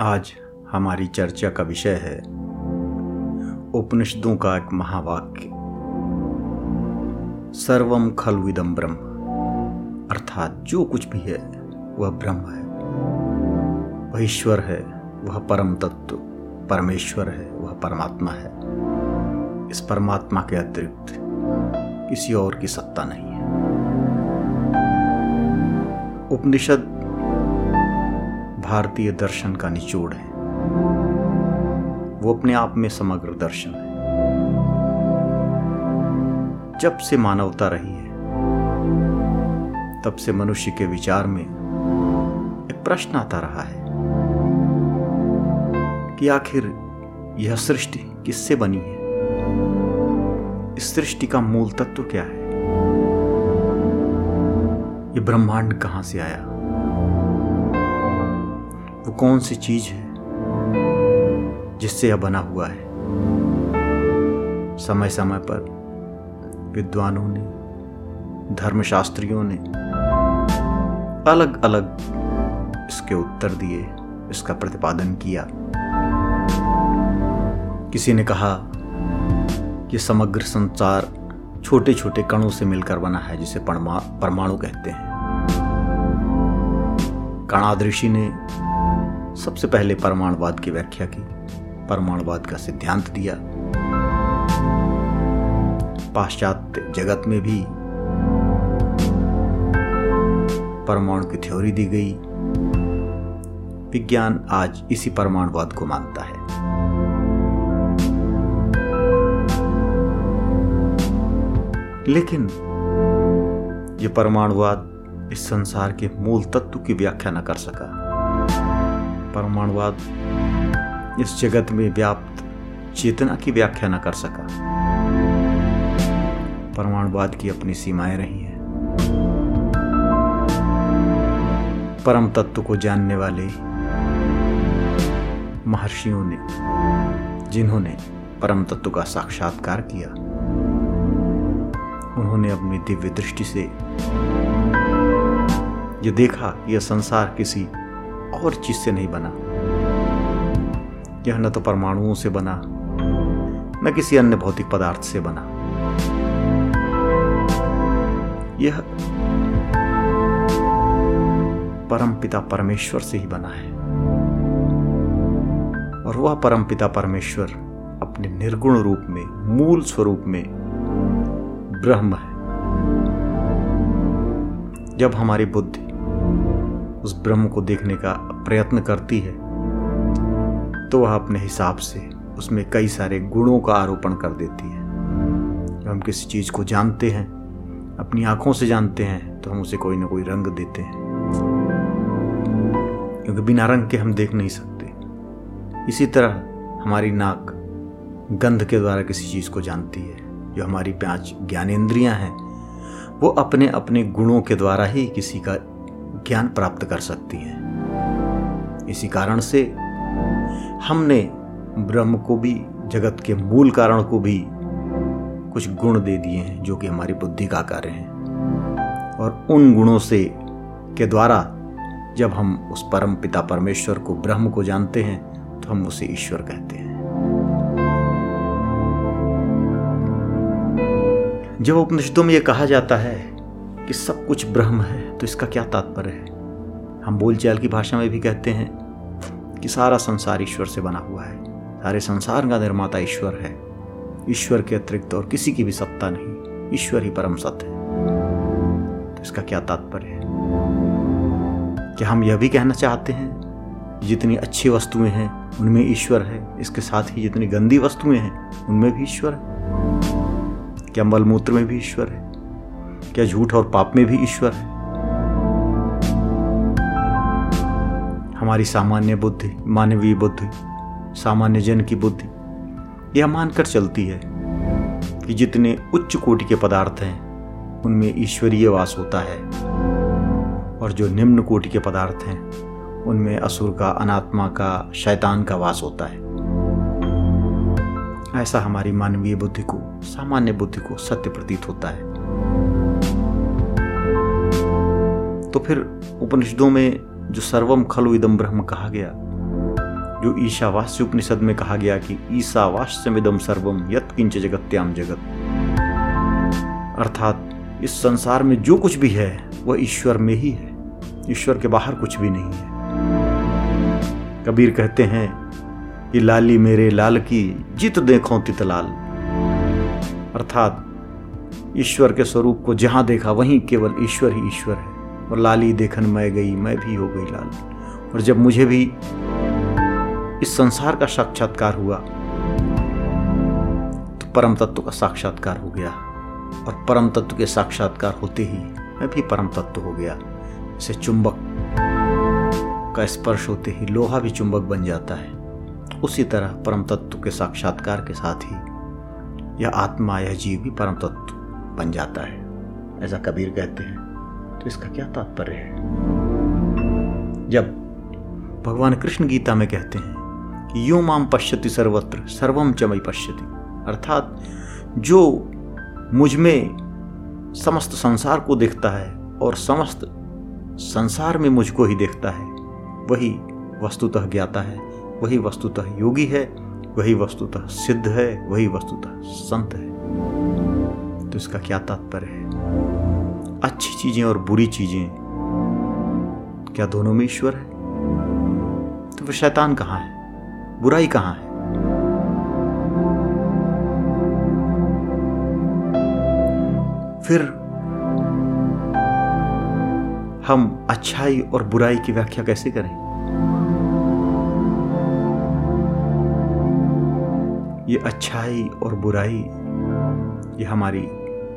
आज हमारी चर्चा का विषय है उपनिषदों का एक महावाक्य। सर्वम खलविदम ब्रह्म अर्थात जो कुछ भी है, वह ब्रह्म है। वह ईश्वर है, वह परम तत्व। परमेश्वर है, वह परमात्मा है। इस परमात्मा के अतिरिक्त किसी और की सत्ता नहीं है। उपनिषद भारतीय दर्शन का निचोड़ है। वो अपने आप में समग्र दर्शन है। जब से मानवता रही है, तब से मनुष्य के विचार में एक प्रश्न आता रहा है कि आखिर यह सृष्टि किससे बनी है? इस सृष्टि का मूल तत्व क्या है? ये ब्रह्मांड कहाँ से आया? वो कौन सी चीज़ है जिससे यह बना हुआ है? समय समय पर विद्वानों ने, धर्मशास्त्रियों ने अलग अलग इसके उत्तर दिए, इसका प्रतिपादन किया। किसी ने कहा कि समग्र संसार छोटे छोटे कणों से मिलकर बना है, जिसे परमाणु कहते हैं। कणादृषि ने सबसे पहले परमाणुवाद की व्याख्या की। परमाणुवाद का सिद्धांत दिया। पाश्चात्य जगत में भी परमाणु की थ्योरी दी गई। विज्ञान आज इसी परमाणुवाद को मानता है। लेकिन यह परमाणुवाद इस संसार के मूल तत्व की व्याख्या न कर सका। परमाणुवाद इस जगत में व्याप्त चेतना की व्याख्या न कर सका। परमाणुवाद की अपनी सीमाएँ रही हैं। परम तत्व को जानने वाले महर्षियों ने, जिन्होंने परम तत्व का साक्षात्कार किया, उन्होंने अपनी दिव्य दृष्टि से यह देखा यह संसार किसी और चीज़ से नहीं बना। यह न तो परमाणुओं से बना, न किसी अन्य भौतिक पदार्थ से बना। यह परम पिता परमेश्वर से ही बना है। और वह परम पिता परमेश्वर अपने निर्गुण रूप में, मूल स्वरूप में ब्रह्म है। जब हमारी बुद्धि उस ब्रह्म को देखने का प्रयत्न करती है तो वह अपने हिसाब से उसमें कई सारे गुणों का आरोपण कर देती है। जब हम किसी चीज़ को जानते हैं, अपनी आँखों से जानते हैं तो हम उसे कोई ना कोई रंग देते हैं। क्योंकि बिना रंग के हम देख नहीं सकते। इसी तरह हमारी नाक गंध के द्वारा किसी चीज़ को जानती है। जो हमारी पाँच ज्ञानेन्द्रियाँ हैं, वो अपने अपने गुणों के द्वारा ही किसी का ज्ञान प्राप्त कर सकती है। इसी कारण से हमने ब्रह्म को भी, जगत के मूल कारण को भी कुछ गुण दे दिए हैं, जो कि हमारी बुद्धि का कार्य हैं। और उन गुणों से के द्वारा जब हम उस परम पिता परमेश्वर को ब्रह्म को जानते हैं तो हम उसे ईश्वर कहते हैं। जब उपनिषदों में यह कहा जाता है कि सब कुछ ब्रह्म है तो इसका क्या तात्पर्य है? हम बोलचाल की भाषा में भी कहते हैं कि सारा संसार ईश्वर से बना हुआ है। सारे संसार का निर्माता ईश्वर है। ईश्वर के अतिरिक्त और किसी की भी सत्ता नहीं। ईश्वर ही परम सत्य है। तो इसका क्या तात्पर्य है? क्या हम यह भी कहना चाहते हैं? जितनी अच्छी वस्तुएँ हैं, उनमें ईश्वर है। इसके साथ ही जितनी गंदी वस्तुएँ हैं, उनमें भी ईश्वर है। क्या मलमूत्र में भी ईश्वर है? क्या झूठ और पाप में भी ईश्वर है? हमारी सामान्य बुद्धि, मानवीय बुद्धि, सामान्य जन की बुद्धि, यह मानकर चलती है कि जितने उच्च कोटि के पदार्थ हैं, उनमें ईश्वरीय वास होता है। और जो निम्न कोटि के पदार्थ हैं, उनमें असुर का, अनात्मा का, शैतान का वास होता है। ऐसा हमारी मानवीय बुद्धि को, सामान्य बुद्धि को सत्य प्रतीत होता है। तो फिर उपनिषदों में जो सर्वम खलु इदम ब्रह्म कहा गया। जो ईशावास्य उपनिषद में कहा गया कि ईसावास्यमिदम सर्वम, यत किंच जगत्याम जगत। अर्थात, इस संसार में जो कुछ भी है, वह ईश्वर में ही है। ईश्वर के बाहर कुछ भी नहीं है। कबीर कहते हैं कि लाली मेरे लाल की जित देखो तितलाल। अर्थात, ईश्वर के स्वरूप को जहाँ देखा, वहीं केवल ईश्वर ही ईश्वर है। और लाली देखन मैं गई, मैं भी हो गई लाल। और जब मुझे भी इस संसार का साक्षात्कार हुआ तो परम तत्व का साक्षात्कार हो गया। और परम तत्व के साक्षात्कार होते ही मैं भी परम तत्व हो गया। जैसे चुंबक का स्पर्श होते ही लोहा भी चुंबक बन जाता है। उसी तरह परम तत्व के साक्षात्कार के साथ ही यह आत्मा, यह जीव भी परम तत्व बन जाता है। ऐसा कबीर कहते हैं। इसका क्या तात्पर्य है? जब भगवान कृष्ण गीता में कहते हैं कि यो माम पश्यति सर्वत्र सर्वम चमई पश्यति। अर्थात जो मुझमें समस्त संसार को देखता है और समस्त संसार में मुझको ही देखता है, वही वस्तुतः ज्ञाता है, वही वस्तुतः योगी है, वही वस्तुतः सिद्ध है, वही वस्तुतः संत है। तो इसका क्या तात्पर्य है? अच्छी चीज़ें और बुरी चीज़ें। क्या दोनों में ईश्वर है? तो फिर शैतान कहाँ है? बुराई कहाँ है? फिर हम अच्छाई और बुराई की व्याख्या कैसे करें? ये अच्छाई और बुराई, ये हमारी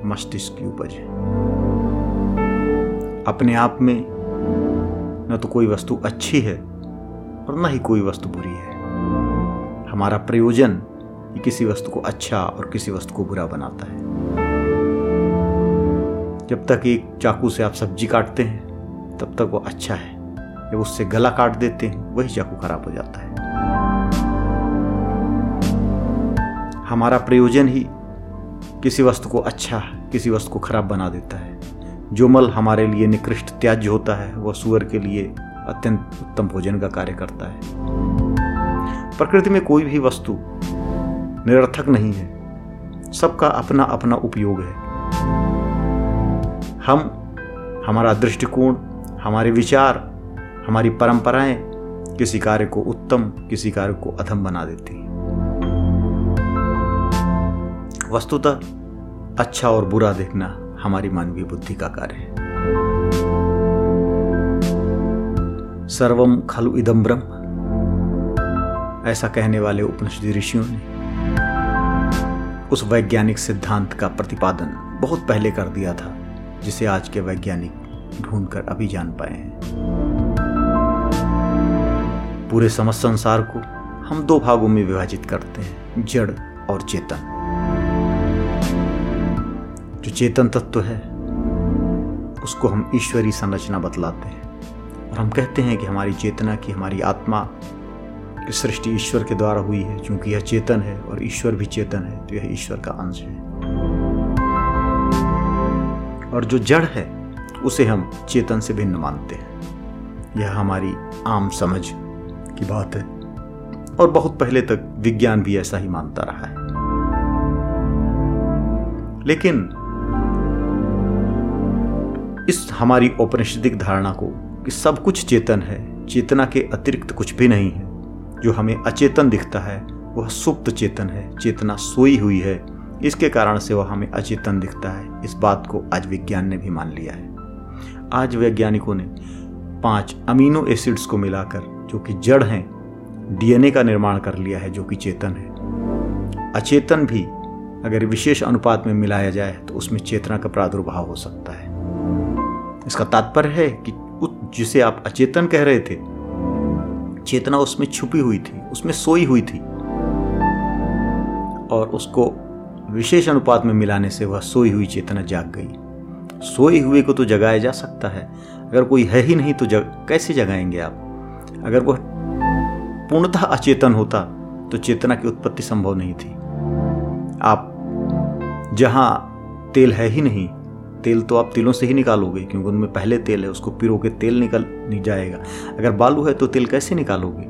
मस्तिष्क की उपज है। अपने आप में न तो कोई वस्तु अच्छी है और न ही कोई वस्तु बुरी है। हमारा प्रयोजन किसी वस्तु को अच्छा और किसी वस्तु को बुरा बनाता है। जब तक एक चाकू से आप सब्ज़ी काटते हैं, तब तक वो अच्छा है। जब उससे गला काट देते हैं, वही चाकू खराब हो जाता है। हमारा प्रयोजन ही किसी वस्तु को अच्छा किसी वस्तु को खराब बना देता है। जो मल हमारे लिए निकृष्ट त्याज्य होता है, वह सुअर के लिए अत्यंत उत्तम भोजन का कार्य करता है। प्रकृति में कोई भी वस्तु निरर्थक नहीं है। सबका अपना अपना उपयोग है। हम, हमारा दृष्टिकोण, हमारे विचार, हमारी परंपराएँ किसी कार्य को उत्तम, किसी कार्य को अधम बना देती हैं। वस्तुतः अच्छा और बुरा देखना हमारी मानवीय बुद्धि का कार्य है। सर्वम खलु इदम ब्रह्म। ऐसा कहने वाले उपनिषद ऋषियों ने उस वैज्ञानिक सिद्धांत का प्रतिपादन बहुत पहले कर दिया था, जिसे आज के वैज्ञानिक ढूंढकर अभी जान पाए हैं। पूरे समस्त संसार को हम दो भागों में विभाजित करते हैं, जड़ और चेतन। चेतन तत्व है। उसको हम ईश्वरी संरचना बतलाते हैं। और हम कहते हैं कि हमारी चेतना की हमारी आत्मा की सृष्टि ईश्वर के द्वारा हुई है क्योंकि यह चेतन है और ईश्वर भी चेतन है तो यह ईश्वर का अंश है। और जो जड़ है, उसे हम चेतन से भिन्न मानते हैं। यह हमारी आम समझ की बात है। और बहुत पहले तक विज्ञान भी ऐसा ही मानता रहा है। लेकिन इस हमारी औपनिषदिक धारणा को कि सब कुछ चेतन है, चेतना के अतिरिक्त कुछ भी नहीं है। जो हमें अचेतन दिखता है, वह सुप्त चेतन है, चेतना सोई हुई है। इसके कारण से वह हमें अचेतन दिखता है। इस बात को आज विज्ञान ने भी मान लिया है। आज वैज्ञानिकों ने पाँच अमीनो एसिड्स को मिलाकर, जो कि जड़ हैं, डीएनए का निर्माण कर लिया है, जो कि चेतन है। अचेतन भी अगर विशेष अनुपात में मिलाया जाए तो उसमें चेतना का प्रादुर्भाव हो सकता है। इसका तात्पर्य है कि जिसे आप अचेतन कह रहे थे, चेतना उसमें छुपी हुई थी, उसमें सोई हुई थी। और उसको विशेष अनुपात में मिलाने से वह सोई हुई चेतना जाग गई। सोए हुए को तो जगाया जा सकता है। अगर कोई है ही नहीं तो जग, कैसे जगाएँगे आप? अगर वह पूर्णतः अचेतन होता तो चेतना की उत्पत्ति संभव नहीं थी। आप, जहाँ तेल है ही नहीं तेल तो आप तिलों से ही निकालोगे, क्योंकि उनमें पहले तेल है, उसको पिरो के तेल निकल नहीं जाएगा। अगर बालू है तो तेल कैसे निकालोगे?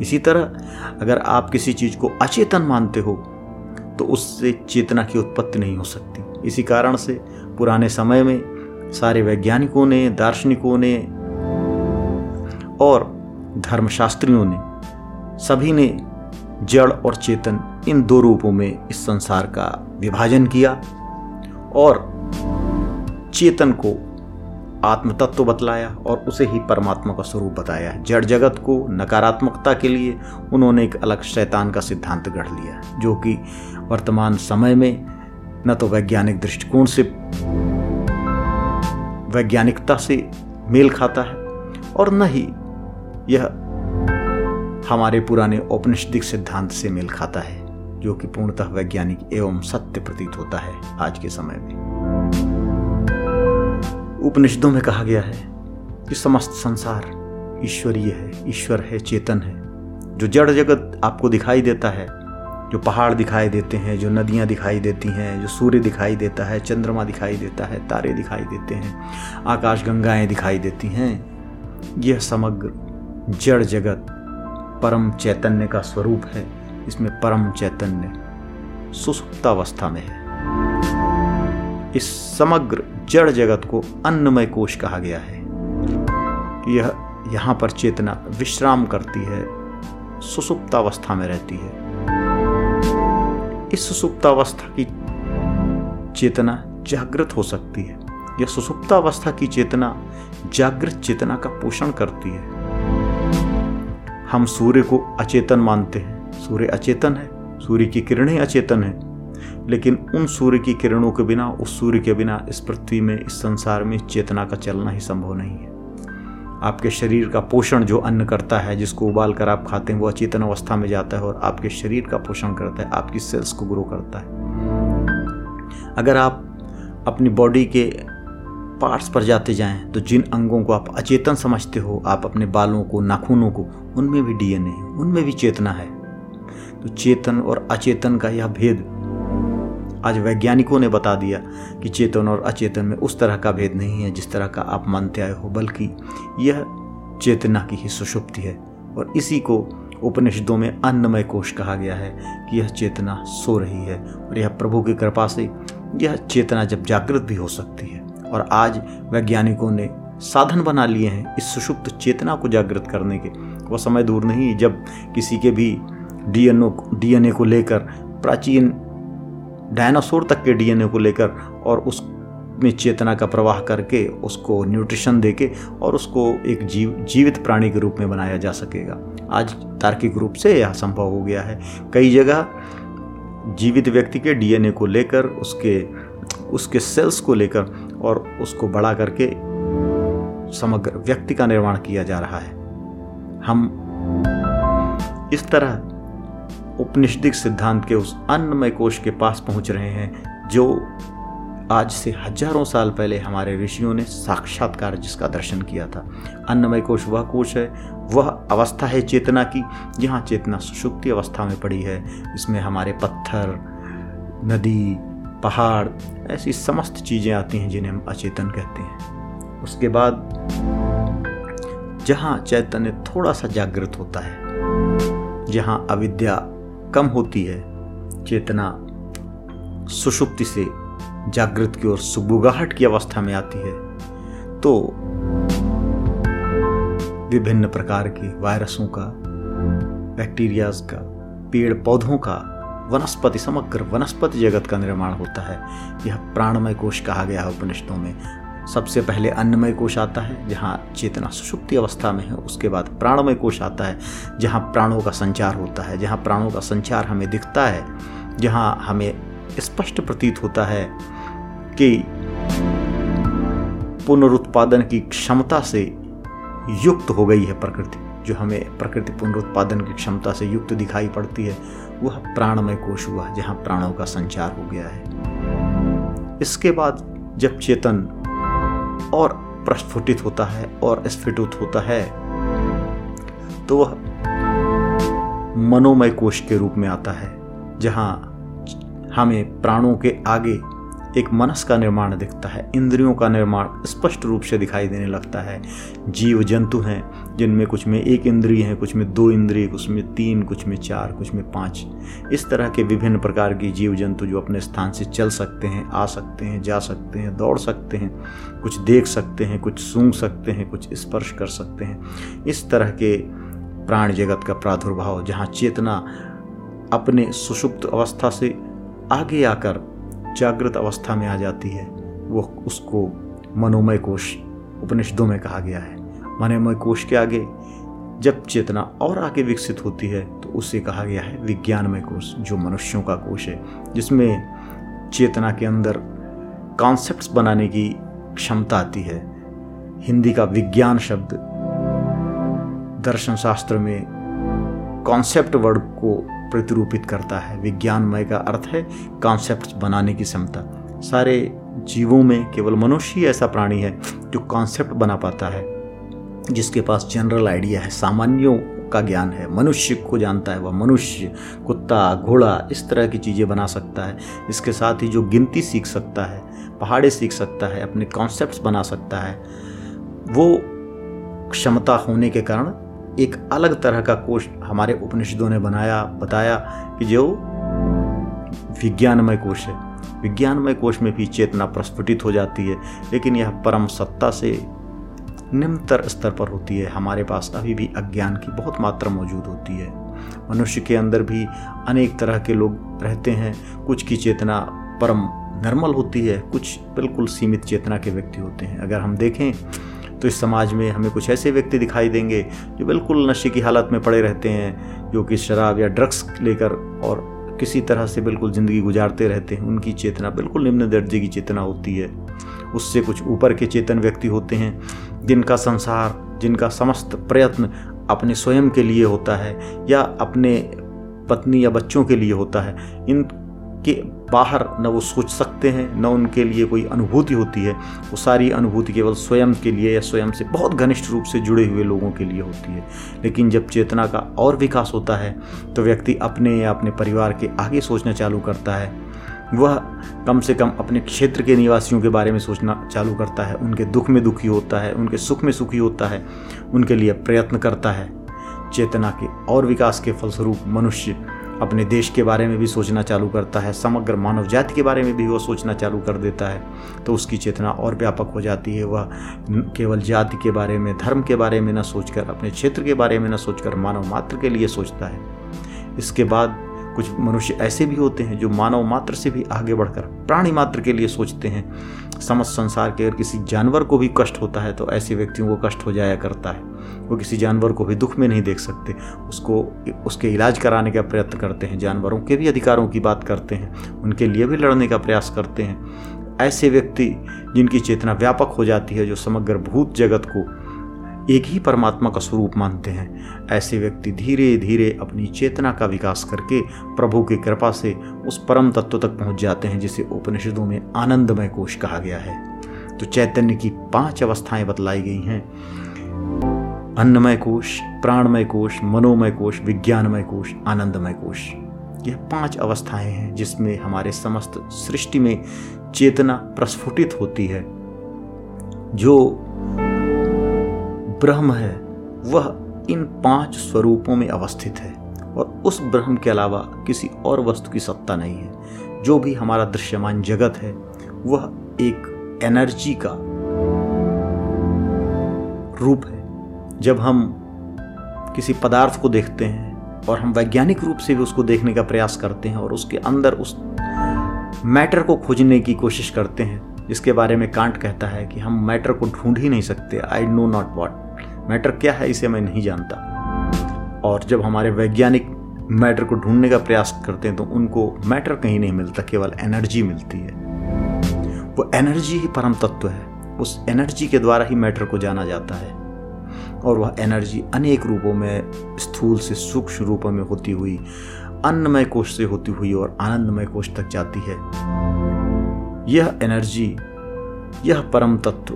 इसी तरह, अगर आप किसी चीज़ को अचेतन मानते हो तो उससे चेतना की उत्पत्ति नहीं हो सकती। इसी कारण से पुराने समय में सारे वैज्ञानिकों ने, दार्शनिकों ने और धर्मशास्त्रियों ने, सभी ने जड़ और चेतन इन दो रूपों में इस संसार का विभाजन किया और चेतन को आत्म तत्व बतलाया और उसे ही परमात्मा का स्वरूप बताया। जड़ जगत को नकारात्मकता के लिए उन्होंने एक अलग शैतान का सिद्धांत गढ़ लिया, जो कि वर्तमान समय में न तो वैज्ञानिक दृष्टिकोण से वैज्ञानिकता से मेल खाता है और न ही यह हमारे पुराने औपनिषदिक सिद्धांत से मेल खाता है, जो कि पूर्णतः वैज्ञानिक एवं सत्य प्रतीत होता है आज के समय में। उपनिषदों में कहा गया है कि समस्त संसार ईश्वरीय है, ईश्वर है, चेतन है। जो जड़ जगत आपको दिखाई देता है, जो पहाड़ दिखाई देते हैं, जो नदियाँ दिखाई देती हैं, जो सूर्य दिखाई देता है, चंद्रमा दिखाई देता है, तारे दिखाई देते हैं, आकाश गंगाएँ दिखाई देती हैं, यह समग्र जड़ जगत परम चैतन्य का स्वरूप है। इसमें परम चैतन्य सुसुप्तावस्था में है। इस समग्र जड़ जगत को अन्नमय कोश कहा गया है। यह यहाँ पर चेतना विश्राम करती है सुसुप्तावस्था में रहती है। इस सुसुप्तावस्था की चेतना जागृत हो सकती है। यह सुसुप्तावस्था की चेतना जागृत चेतना का पोषण करती है। हम सूर्य को अचेतन मानते हैं। सूर्य अचेतन है, सूर्य की किरणें अचेतन है। लेकिन उन सूर्य की किरणों के बिना, उस सूर्य के बिना इस पृथ्वी में, इस संसार में चेतना का चलना ही संभव नहीं है। आपके शरीर का पोषण जो अन्न करता है, जिसको उबाल कर आप खाते हैं, वो अचेतन अवस्था में जाता है और आपके शरीर का पोषण करता है, आपकी सेल्स को ग्रो करता है। अगर आप अपनी बॉडी के पार्ट्स पर जाते जाएँ तो जिन अंगों को आप अचेतन समझते हो, आप अपने बालों को, नाखूनों को, उनमें भी डीएनए है, उनमें भी चेतना है। तो चेतन और अचेतन का यह भेद आज वैज्ञानिकों ने बता दिया कि चेतन और अचेतन में उस तरह का भेद नहीं है जिस तरह का आप मानते आए हो, बल्कि यह चेतना की ही सुषुप्ति है। और इसी को उपनिषदों में अन्नमय कोश कहा गया है कि यह चेतना सो रही है और यह प्रभु की कृपा से यह चेतना जब जागृत भी हो सकती है। और आज वैज्ञानिकों ने साधन बना लिए हैं इस सुषुप्त चेतना को जागृत करने के। वह समय दूर नहीं, जब किसी के भी डीएनओ, डीएनए को लेकर प्राचीन डायनासोर तक के डीएनए को लेकर और उस में चेतना का प्रवाह करके उसको न्यूट्रिशन देके और उसको एक जीव, जीवित प्राणी के रूप में बनाया जा सकेगा। आज तार्किक रूप से यह संभव हो गया है। कई जगह जीवित व्यक्ति के डीएनए को लेकर, उसके उसके सेल्स को लेकर और उसको बड़ा करके समग्र व्यक्ति का निर्माण किया जा रहा है। हम इस तरह उपनिषदिक सिद्धांत के उस अन्नमय कोश के पास पहुँच रहे हैं, जो आज से हज़ारों साल पहले हमारे ऋषियों ने साक्षात्कार जिसका दर्शन किया था। अन्नमय कोश वह कोश है, वह अवस्था है चेतना की जहाँ चेतना सुषुप्ति अवस्था में पड़ी है इसमें हमारे पत्थर, नदी, पहाड़, ऐसी समस्त चीज़ें आती हैं जिन्हें हम अचेतन कहते हैं। उसके बाद जहाँ चैतन्य थोड़ा सा जागृत होता है, जहाँ अविद्या कम होती है, चेतना सुषुप्ति से जागृत की ओर सुबुगाहट की अवस्था में आती है। तो विभिन्न प्रकार के वायरसों का, बैक्टीरियाज का पेड़ पौधों का, वनस्पति, समग्र वनस्पति जगत का निर्माण होता है। यह प्राणमय कोश कहा गया है उपनिषदों में। सबसे पहले अन्नमय कोश आता है, जहाँ चेतना सुषुप्ति अवस्था में है, उसके बाद प्राणमय कोश आता है, जहाँ प्राणों का संचार होता है, जहाँ प्राणों का संचार हमें दिखता है, जहाँ हमें स्पष्ट प्रतीत होता है कि पुनरुत्पादन की क्षमता से युक्त हो गई है प्रकृति। जो हमें प्रकृति पुनरुत्पादन की क्षमता से युक्त दिखाई पड़ती है, वह प्राणमय कोश हुआ, जहाँ प्राणों का संचार हो गया है। इसके बाद जब चेतन और प्रस्फुटित होता है और स्फुटित होता है। तो वह मनोमय कोश के रूप में आता है, जहाँ हमें प्राणों के आगे एक मनस का निर्माण दिखता है, इंद्रियों का निर्माण स्पष्ट रूप से दिखाई देने लगता है। जीव जंतु हैं, जिनमें कुछ में एक इंद्रिय है, कुछ में दो इंद्रिय, कुछ में तीन, कुछ में चार, कुछ में पाँच। इस तरह के विभिन्न प्रकार के जीव जंतु जो अपने स्थान से चल सकते हैं, आ सकते हैं, जा सकते हैं, दौड़ सकते हैं, कुछ देख सकते हैं, कुछ सूंघ सकते हैं, कुछ स्पर्श कर सकते हैं। इस तरह के प्राण जगत का प्रादुर्भाव, जहाँ चेतना अपने सुषुप्त अवस्था से आगे आकर जागृत अवस्था में आ जाती है। वो उसको मनोमय कोश उपनिषदों में कहा गया है। मनोमय कोश के आगे जब चेतना और आगे विकसित होती है तो उसे कहा गया है विज्ञानमय कोश, जो मनुष्यों का कोश है, जिसमें चेतना के अंदर कॉन्सेप्ट्स बनाने की क्षमता आती है। हिंदी का विज्ञान शब्द दर्शन शास्त्र में कॉन्सेप्ट वर्ड को प्रतिरूपित करता है। विज्ञानमय का अर्थ है कॉन्सेप्ट बनाने की क्षमता। सारे जीवों में केवल मनुष्य ही ऐसा प्राणी है जो कॉन्सेप्ट बना पाता है। जिसके पास जनरल आइडिया है, सामान्यों का ज्ञान है। मनुष्य को जानता है, वह मनुष्य, कुत्ता, घोड़ा इस तरह की चीज़ें बना सकता है। इसके साथ ही जो गिनती सीख सकता है, पहाड़े सीख सकता है, अपने कॉन्सेप्ट्स बना सकता है, वो क्षमता होने के कारण एक अलग तरह का कोष हमारे उपनिषदों ने बनाया, बताया कि जो विज्ञानमय कोष है। विज्ञानमय कोष में भी चेतना प्रस्फुटित हो जाती है, लेकिन यह परम सत्ता से निम्नतर स्तर पर होती है। हमारे पास अभी भी अज्ञान की बहुत मात्रा मौजूद होती है। मनुष्य के अंदर भी अनेक तरह के लोग रहते हैं। कुछ की चेतना परम नर्मल होती है, कुछ बिल्कुल सीमित चेतना के व्यक्ति होते हैं। अगर हम देखें तो इस समाज में हमें कुछ ऐसे व्यक्ति दिखाई देंगे जो बिल्कुल नशे की हालत में पड़े रहते हैं, जो कि शराब या ड्रग्स लेकर और किसी तरह से बिल्कुल ज़िंदगी गुजारते रहते हैं। उनकी चेतना बिल्कुल निम्न दर्जे की चेतना होती है। उससे कुछ ऊपर के चेतन व्यक्ति होते हैं, जिनका संसार, जिनका समस्त प्रयत्न अपने स्वयं के लिए होता है या अपने पत्नी या बच्चों के लिए होता है। इन के बाहर न वो सोच सकते हैं, न उनके लिए कोई अनुभूति होती है। वो सारी अनुभूति केवल स्वयं के लिए या स्वयं से बहुत घनिष्ठ रूप से जुड़े हुए लोगों के लिए होती है। लेकिन जब चेतना का और विकास होता है तो व्यक्ति अपने या अपने परिवार के आगे सोचना चालू करता है। वह कम से कम अपने क्षेत्र के निवासियों के बारे में सोचना चालू करता है। उनके दुख में दुखी होता है, उनके सुख में सुखी होता है, उनके लिए प्रयत्न करता है। चेतना के और विकास के फलस्वरूप मनुष्य अपने देश के बारे में भी सोचना चालू करता है, समग्र मानव जाति के बारे में भी वह सोचना चालू कर देता है तो उसकी चेतना और व्यापक हो जाती है। वह केवल जाति के बारे में, धर्म के बारे में न सोचकर, अपने क्षेत्र के बारे में न सोचकर, मानव मात्र के लिए सोचता है। इसके बाद कुछ मनुष्य ऐसे भी होते हैं जो मानव मात्र से भी आगे बढ़कर प्राणी मात्र के लिए सोचते हैं। समस्त संसार के अगर किसी जानवर को भी कष्ट होता है तो ऐसे व्यक्तियों को कष्ट हो जाया करता है। वो किसी जानवर को भी दुख में नहीं देख सकते। उसको, उसके इलाज कराने का प्रयत्न करते हैं, जानवरों के भी अधिकारों की बात करते हैं, उनके लिए भी लड़ने का प्रयास करते हैं। ऐसे व्यक्ति जिनकी चेतना व्यापक हो जाती है, जो समग्र भूत जगत को एक ही परमात्मा का स्वरूप मानते हैं। ऐसे व्यक्ति धीरे धीरे अपनी चेतना का विकास करके प्रभु की कृपा से उस परम तत्व तक पहुँच जाते हैं, जिसे उपनिषदों में आनंदमय कोश कहा गया है। तो चैतन्य की पाँच अवस्थाएँ बतलाई गई हैं। अन्नमय कोश, प्राणमय कोश, मनोमय कोश, विज्ञानमय कोश, आनंदमय कोश। यह पाँच अवस्थाएँ हैं, जिसमें हमारे समस्त सृष्टि में चेतना प्रस्फुटित होती है। जो ब्रह्म है, वह इन पाँच स्वरूपों में अवस्थित है और उस ब्रह्म के अलावा किसी और वस्तु की सत्ता नहीं है। जो भी हमारा दृश्यमान जगत है, वह एक एनर्जी का रूप है। जब हम किसी पदार्थ को देखते हैं और हम वैज्ञानिक रूप से भी उसको देखने का प्रयास करते हैं और उसके अंदर उस मैटर को खोजने की कोशिश करते हैं, जिसके बारे में कांट कहता है कि हम मैटर को ढूंढ ही नहीं सकते I know not what matter क्या है इसे मैं नहीं जानता। और जब हमारे वैज्ञानिक मैटर को ढूँढने का प्रयास करते हैं तो उनको मैटर कहीं नहीं मिलता, केवल एनर्जी मिलती है। वो एनर्जी ही परम तत्व है। उस एनर्जी के द्वारा ही मैटर को जाना जाता है। और वह एनर्जी अनेक रूपों में, स्थूल से सूक्ष्म रूपों में होती हुई, अन्नमय कोष से होती हुई और आनंदमय कोष तक जाती है। यह एनर्जी, यह परम तत्व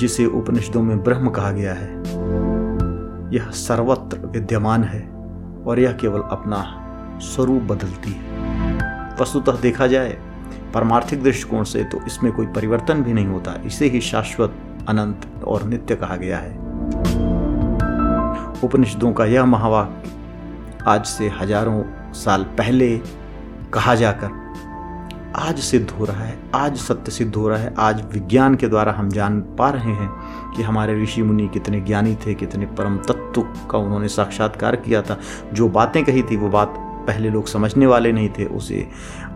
जिसे उपनिषदों में ब्रह्म कहा गया है, यह सर्वत्र विद्यमान है और यह केवल अपना स्वरूप बदलती है। वस्तुतः देखा जाए परमार्थिक दृष्टिकोण से तो इसमें कोई परिवर्तन भी नहीं होता, इसे ही शाश्वत, अनंत और नित्य कहा गया है। उपनिषदों का यह महावाक्य आज से हज़ारों साल पहले कहा जाकर आज सिद्ध हो रहा है, आज सत्य सिद्ध हो रहा है, आज विज्ञान के द्वारा हम जान पा रहे हैं कि हमारे ऋषि मुनि कितने ज्ञानी थे, कितने परम तत्व का उन्होंने साक्षात्कार किया था। जो बातें कही थी, वो बात पहले लोग समझने वाले नहीं थे। उसे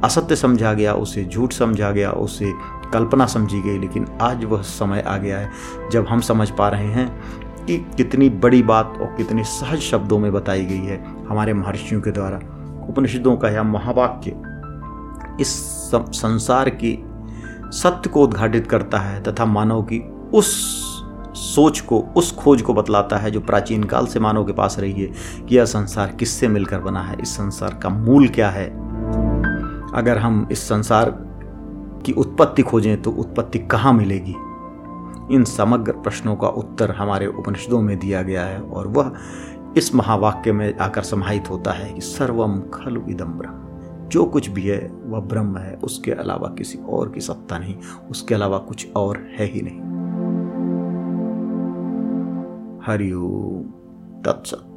असत्य समझा गया, उसे झूठ समझा गया, उसे कल्पना समझी गई, लेकिन आज वह समय आ गया है, जब हम समझ पा रहे हैं कि कितनी बड़ी बात और कितने सहज शब्दों में बताई गई है हमारे महर्षियों के द्वारा। उपनिषदों का या महावाक्य इस संसार की सत्य को उद्घाटित करता है तथा मानव की उस सोच को, उस खोज को बतलाता है जो प्राचीन काल से मानव के पास रही है कि यह संसार किससे मिलकर बना है, इस संसार का मूल क्या है। अगर हम इस संसार की उत्पत्ति खोजें तो उत्पत्ति कहाँ मिलेगी? इन समग्र प्रश्नों का उत्तर हमारे उपनिषदों में दिया गया है और वह इस महावाक्य में आकर समाहित होता है कि सर्वम खलु इदम ब्रह्म। जो कुछ भी है, वह ब्रह्म है, उसके अलावा किसी और की सत्ता नहीं, उसके अलावा कुछ और है ही नहीं। हरिओम तत्सत।